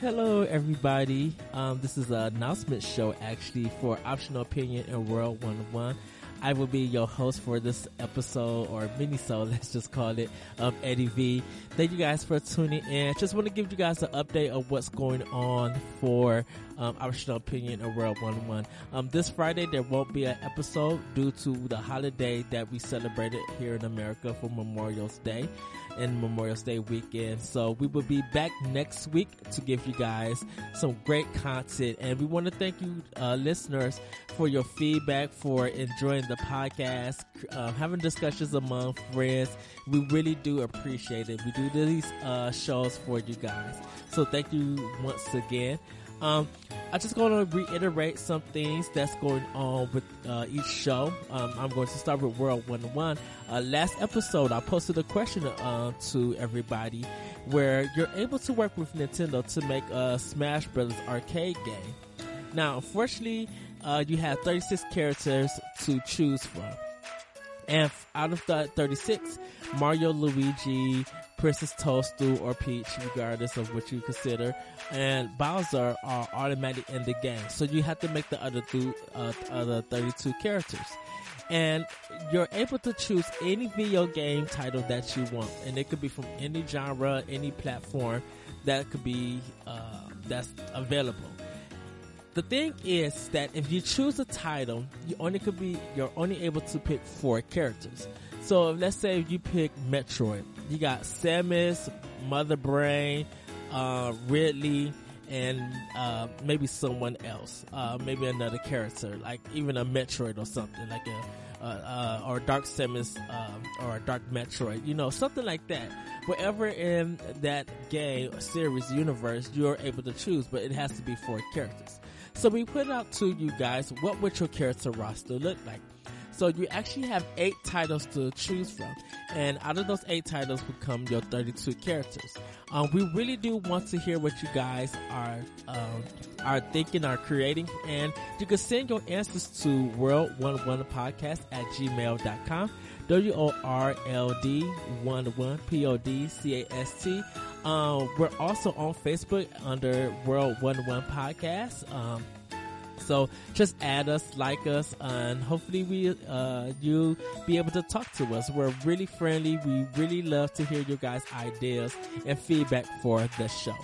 Hello, everybody. Um, this is an announcement show actually for Optional Opinion and World 101. I will be your host for this episode or mini so let's just call it, um, Eddie V. Thank you guys for tuning in. Just want to give you guys an update of what's going on for, um, Optional Opinion and World 101. Um, this Friday there won't be an episode due to the holiday that we celebrated here in America for Memorial's Day and Memorial Day weekend. So we will be back next week to give you guys some great content. And we want to thank you, uh, listeners for your feedback, for enjoying the podcast, uh, having discussions among friends. We really do appreciate it. We do these, uh, shows for you guys. So thank you once again. Um, I just going to reiterate some things that's going on with uh, each show. Um, I'm going to start with World 101. Uh, last episode, I posted a question uh, to everybody where you're able to work with Nintendo to make a Smash Brothers arcade game. Now, unfortunately, uh, you have 36 characters to choose from. And out of the 36, Mario, Luigi, Princess Toadstool, or Peach, regardless of what you consider, and Bowser are automatic in the game. So you have to make the other two, uh, other 32 characters. And you're able to choose any video game title that you want. And it could be from any genre, any platform that could be, uh, that's available. The thing is that if you choose a title, you only could be, you're only able to pick four characters. So let's say you pick Metroid, you got Samus, Mother Brain, uh, Ridley, and uh, maybe someone else, uh, maybe another character, like even a Metroid or something, like a uh, uh, or Dark Samus um, or a Dark Metroid, you know, something like that. Whatever in that game series universe you're able to choose, but it has to be four characters. So we put out to you guys what would your character roster look like. So you actually have eight titles to choose from. And out of those eight titles will come your 32 characters. Um, we really do want to hear what you guys are, um, are thinking, are creating. And you can send your answers to world11podcast at gmail.com. W-O-R-L-D-11 P-O-D-C-A-S-T. Um, we're also on Facebook under World 101 Podcast. Um, so just add us, like us, and hopefully we, uh, you be able to talk to us. We're really friendly. We really love to hear your guys' ideas and feedback for the show.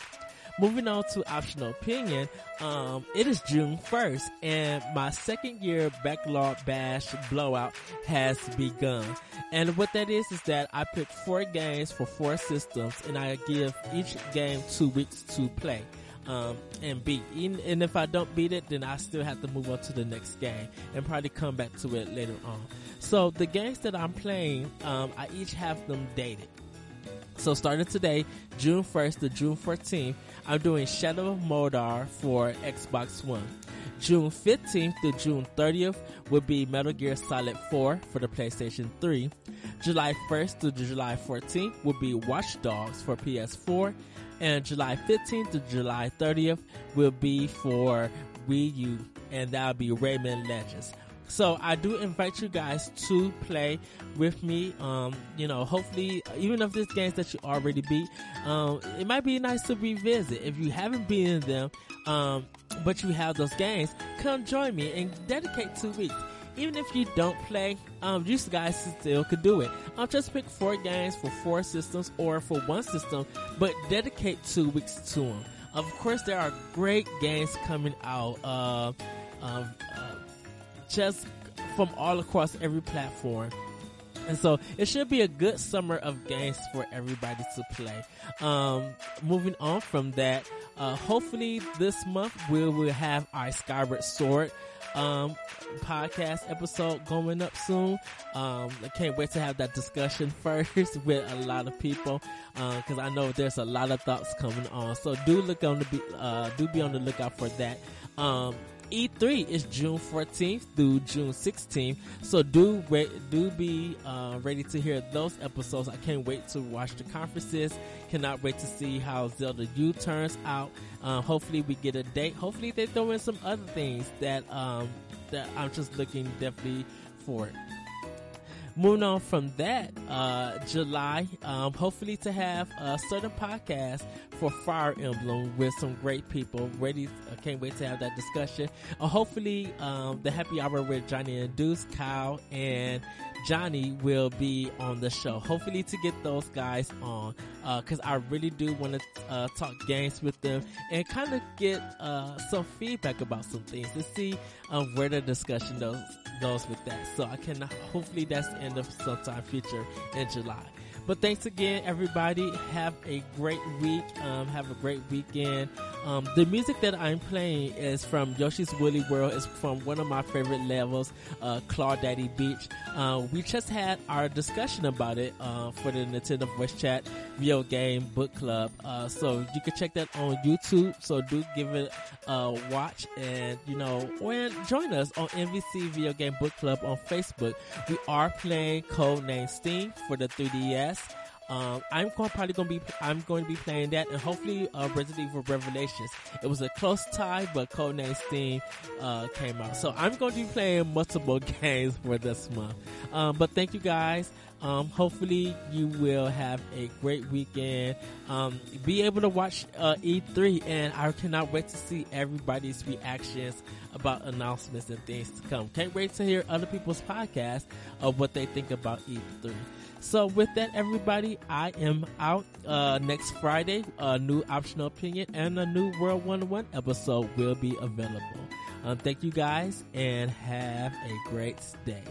Moving on to optional opinion, um, it is June 1st and my second year backlog bash blowout has begun. And what that is is that I pick four games for four systems and I give each game two weeks to play um, and beat. And if I don't beat it, then I still have to move on to the next game and probably come back to it later on. So the games that I'm playing, um, I each have them dated. So starting today, June 1st to June 14th, I'm doing Shadow of Mordor for Xbox One. June 15th to June 30th will be Metal Gear Solid 4 for the PlayStation 3. July 1st to July 14th will be Watch Dogs for PS4 and July 15th to July 30th will be for Wii U, and that'll be Rayman Legends. So I do invite you guys to play with me. Um, you know, hopefully, even if this games that you already beat, um, it might be nice to revisit. If you haven't beaten them, um, but you have those games, come join me and dedicate two weeks even if you don't play, um, you guys still could do it. Um, just pick four games for four systems or for one system, but dedicate two weeks to them. Of course, there are great games coming out, uh, just from all across every platform. And so it should be a good summer of games for everybody to play. Um, moving on from that, uh, hopefully this month we will have our Skyward Sword um, podcast episode going up soon. Um, I can't wait to have that discussion first with a lot of people, uh, cause I know there's a lot of thoughts coming on. So do look on the, uh, do be on the lookout for that. Um, E3 is June 14th through June 16th. So do wait, do be uh, ready to hear those episodes. I can't wait to watch the conferences. Cannot wait to see how Zelda U turns out. Uh, hopefully we get a date. Hopefully they throw in some other things that um, that I'm just looking definitely for. Moving on from that, uh, July, um, hopefully to have a certain podcast for Fire Emblem with some great people. Ready, I can't wait to have that discussion. Uh, hopefully, um, the happy hour with Johnny and Deuce, Kyle, and Johnny will be on the show. Hopefully to get those guys on, uh, cause I really do want to, uh, talk games with them and kind of get, uh, some feedback about some things to see, um, where the discussion goes, goes with that. So I can, hopefully that's the end of sometime future in July. But thanks again, everybody. Have a great week. Um, have a great weekend. Um, the music that I'm playing is from Yoshi's Woolly World. It's from one of my favorite levels, uh, Claw-Daddy Beach. Uh, we just had our discussion about it uh, for the Nintendo Voice Chat Video Game Book Club. Uh, so you can check that on YouTube. So do give it a watch and you know, and join us on NVC Video Game Book Club on Facebook. We are playing Codename Steam for the 3DS. Um, I'm probably to be I'm going to be playing that and hopefully uh, Resident Evil Revelations. It was a close tie, but Codename Steam uh, came out, so I'm going to be playing multiple games for this month. Um, but thank you guys. Um, hopefully you will have a great weekend. Um, be able to watch uh, E3, and I cannot wait to see everybody's reactions about announcements and things to come. Can't wait to hear other people's podcasts of what they think about E3. So with that, everybody, I am out uh, next Friday. A new optional opinion and a new World 101 episode will be available. Um, thank you guys and have a great day.